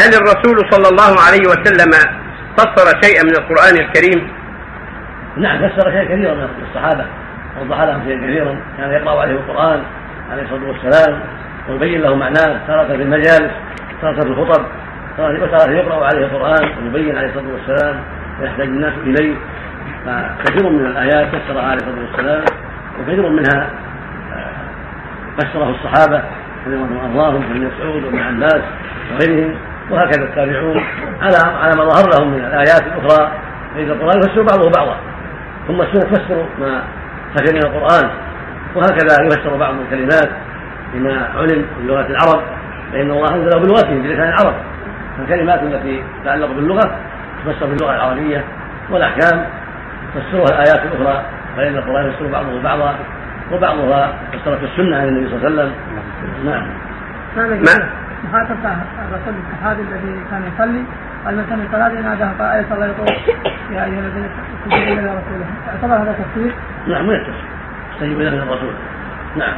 هل الرسول صلى الله عليه وسلم فسر شيئا من القرآن الكريم؟ نعم فسر شيئا كثيرا من الصحابة وضح لهم شيئا كثيرا. كان يقرأ عليه القرآن عليه الصلاة والسلام ويبين له معناه تارة في المجالس تارة في الخطب وتارة يقرأ عليه القرآن ويبين عليه الصلاة والسلام ويحتاج الناس إليه. فكثير من الآيات فسرها عليه الصلاة والسلام وكثير منها آه، فسره الصحابة رضي الله عنهم وأرضاهم كابن مسعود وابن عباس وغيرهم. وهكذا التابعون على على ما ظهر لهم من الآيات الأخرى فإذا القرآن يفسر بعضه بعضا. ثم السنة تفسر ما خفي من القرآن. وهكذا يفسر بعض الكلمات بما علم من لغة العرب. فإن الله أنزله بلغتهم بلسان العرب. فالكلمات التي تتعلق باللغة تفسر باللغة العربية والأحكام. تفسرها الآيات الأخرى. فإن القرآن يفسر بعضه بعضا. وبعضها فسرت السنة عن النبي صلى الله عليه وسلم. نعم. مخاطب الرسول الصحابي الذي كان يصلي قال مثلا الصلاة ناداه قائل صلى يقول يا أيها الذين استجيبوا إلى رسوله اعتبر هذا تفسير؟ نعم من التفسير؟ استجيبوا إلى الرسول. نعم.